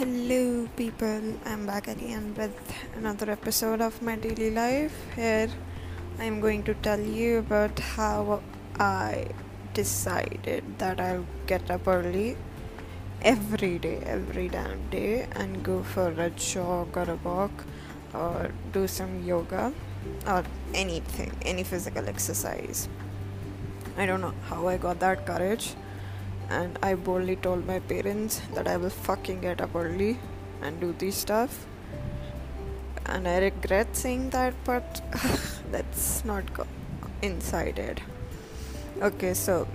Hello, people. I'm back again with another episode of my daily life. Here, I'm going to tell you about how I decided that I'll get up early every day, every damn day, and go for a jog or a walk or do some yoga or anything, any physical exercise. I don't know how I got that courage and I boldly told my parents that I will fucking get up early and do this stuff. And I regret saying that, but let's not go inside it. Okay, so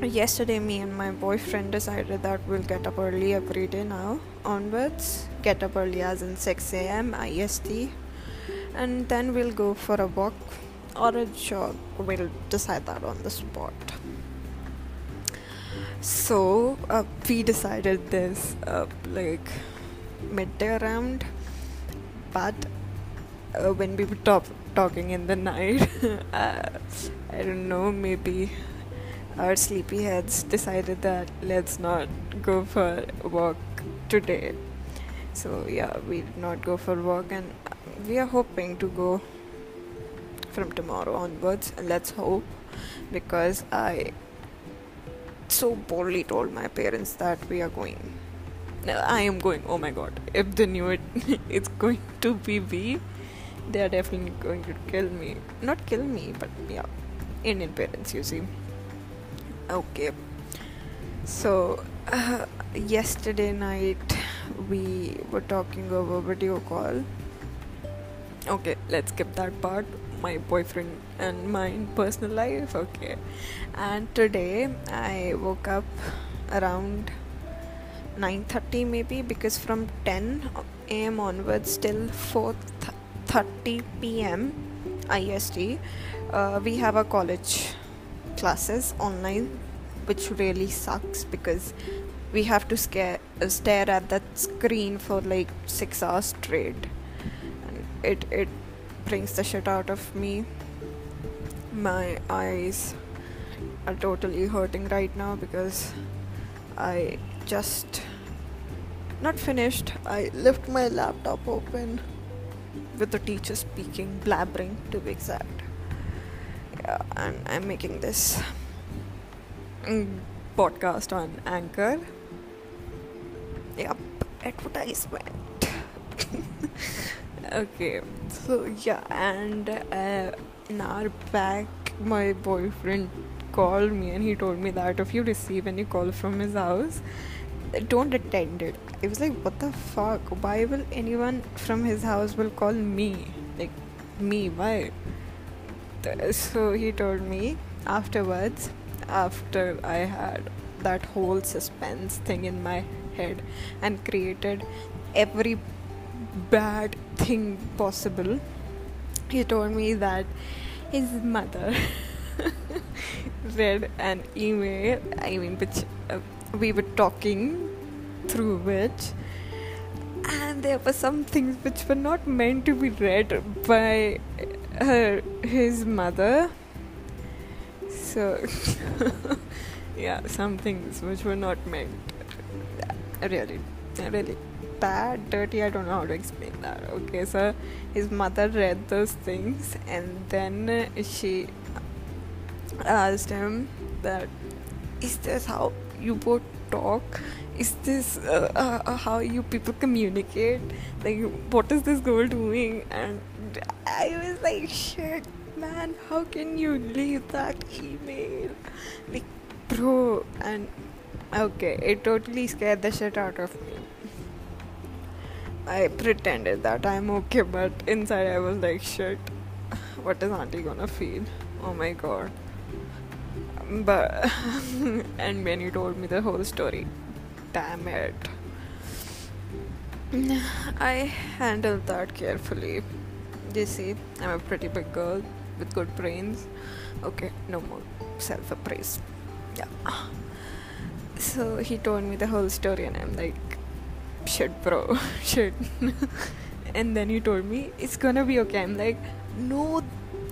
yesterday, me and my boyfriend decided that we'll get up early every day now onwards. Get up early as in 6 a.m. IST, and then we'll go for a walk or a jog. We'll decide that on the spot so uh, we decided this uh, like midday around but uh, when we were top- talking in the night uh, i don't know maybe our sleepy heads decided that let's not go for a walk today. So yeah we did not go for a walk and we are hoping to go from tomorrow onwards let's hope because i so boldly told my parents that we are going. I am going. Oh my god. If they knew it, it's going to be me. They are definitely going to kill me. Not kill me, but yeah. Indian parents, you see. Okay. So, uh, yesterday night we were talking over video call. Okay, let's skip that part my boyfriend and my personal life okay and today i woke up around 9:30 maybe because from 10 a.m. onwards till 4:30 p.m. IST uh, we have a college classes online which really sucks because we have to scare, uh, stare at that screen for like 6 hours straight and it it brings the shit out of me. My eyes are totally hurting right now because I just not finished. I left my laptop open with the teacher speaking, blabbering to be exact. Yeah, and I'm making this podcast on Anchor. Yep, advertisement. okay. So yeah and uh, an hour back my boyfriend called me and he told me that if you receive any call from his house don't attend it. It was like what the fuck? Why will anyone from his house will call me? Like me why? So he told me afterwards after i had that whole suspense thing in my head and created every bad thing possible. He told me that his mother read an email, I mean, which uh, we were talking through which, and there were some things which were not meant to be read by her, his mother. So, yeah, some things which were not meant. Really, really bad, dirty. I don't know how to explain that. Okay, so his mother read those things and then she asked him that is this how you both talk? Is this uh, uh, how you people communicate? Like, what is this girl doing? And I was like, shit, man, how can you leave that email? Like, bro, and okay, it totally scared the shit out of me. I pretended that I'm okay, but inside I was like, shit, what is Auntie gonna feel? Oh my god. But, and when you told me the whole story, damn it. I handled that carefully. You see, I'm a pretty big girl with good brains. Okay, no more self appraise. Yeah. So he told me the whole story, and I'm like, shit, bro, shit. and then he told me, it's gonna be okay. I'm like, no,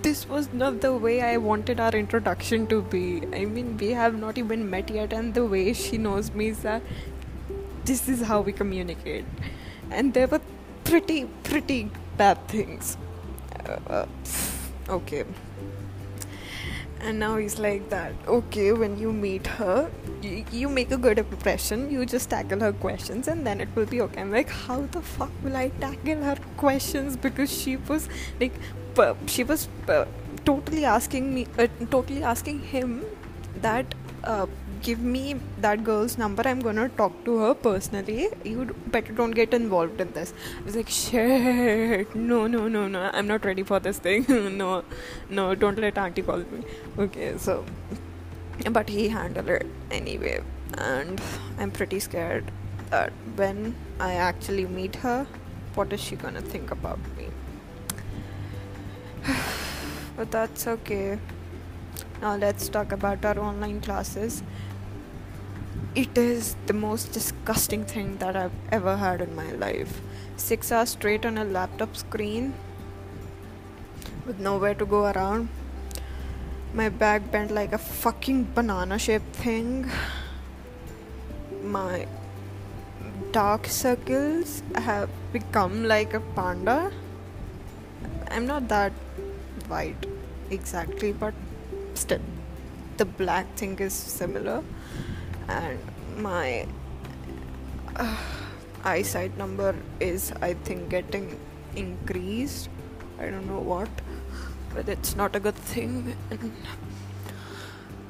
this was not the way I wanted our introduction to be. I mean, we have not even met yet, and the way she knows me is that this is how we communicate and there were pretty pretty bad things uh, uh, okay and now he's like that okay when you meet her you, you make a good impression you just tackle her questions and then it will be okay. I'm like how the fuck will i tackle her questions? Because she was like she was totally asking me uh, totally asking him that uh, give me that girl's number i'm gonna talk to her personally. You better don't get involved in this. I was like shit no no no no i'm not ready for this thing. No no don't let auntie call me. Okay so but he handled it anyway. And i'm pretty scared that when i actually meet her what is she gonna think about me? But that's okay. Now let's talk about our online classes it is the most disgusting thing that I've ever had in my life. Six hours straight on a laptop screen with nowhere to go around. My back bent like a fucking banana shaped thing. My dark circles have become like a panda. I'm not that white exactly, but still, the black thing is similar and my uh, eyesight number is i think getting increased i don't know what but it's not a good thing and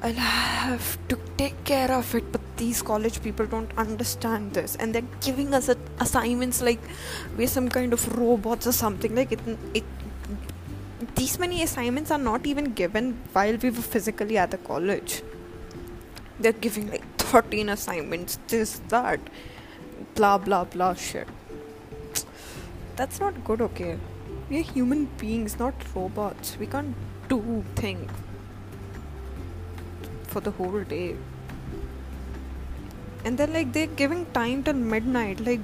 I'll have to take care of it, but these college people don't understand this, and they're giving us assignments like we're some kind of robots or something. Like it, it, these many assignments are not even given while we were physically at the college. They're giving like 13 assignments, this, that, blah, blah, blah shit. That's not good, okay? We're human beings, not robots. We can't do things for the whole day. And then, like, they're giving time till midnight. Like,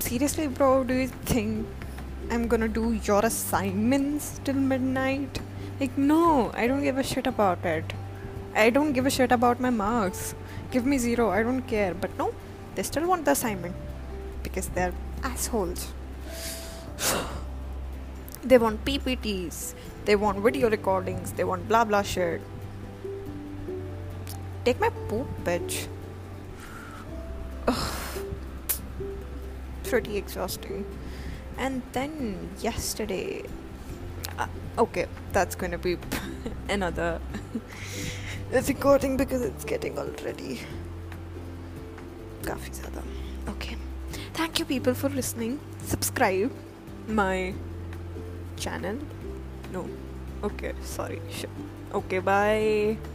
seriously, bro, do you think I'm gonna do your assignments till midnight? Like, no, I don't give a shit about it. I don't give a shit about my marks give me zero, I don't care. But no, they still want the assignment because they're assholes. they want PPTs, they want video recordings, they want blah blah shit. Take my poop, bitch. Ugh. Pretty exhausting. And then yesterday, uh, okay, that's gonna be another recording because it's getting already काफ़ी ज़्यादा okay thank you people for listening subscribe my channel no okay sorry okay bye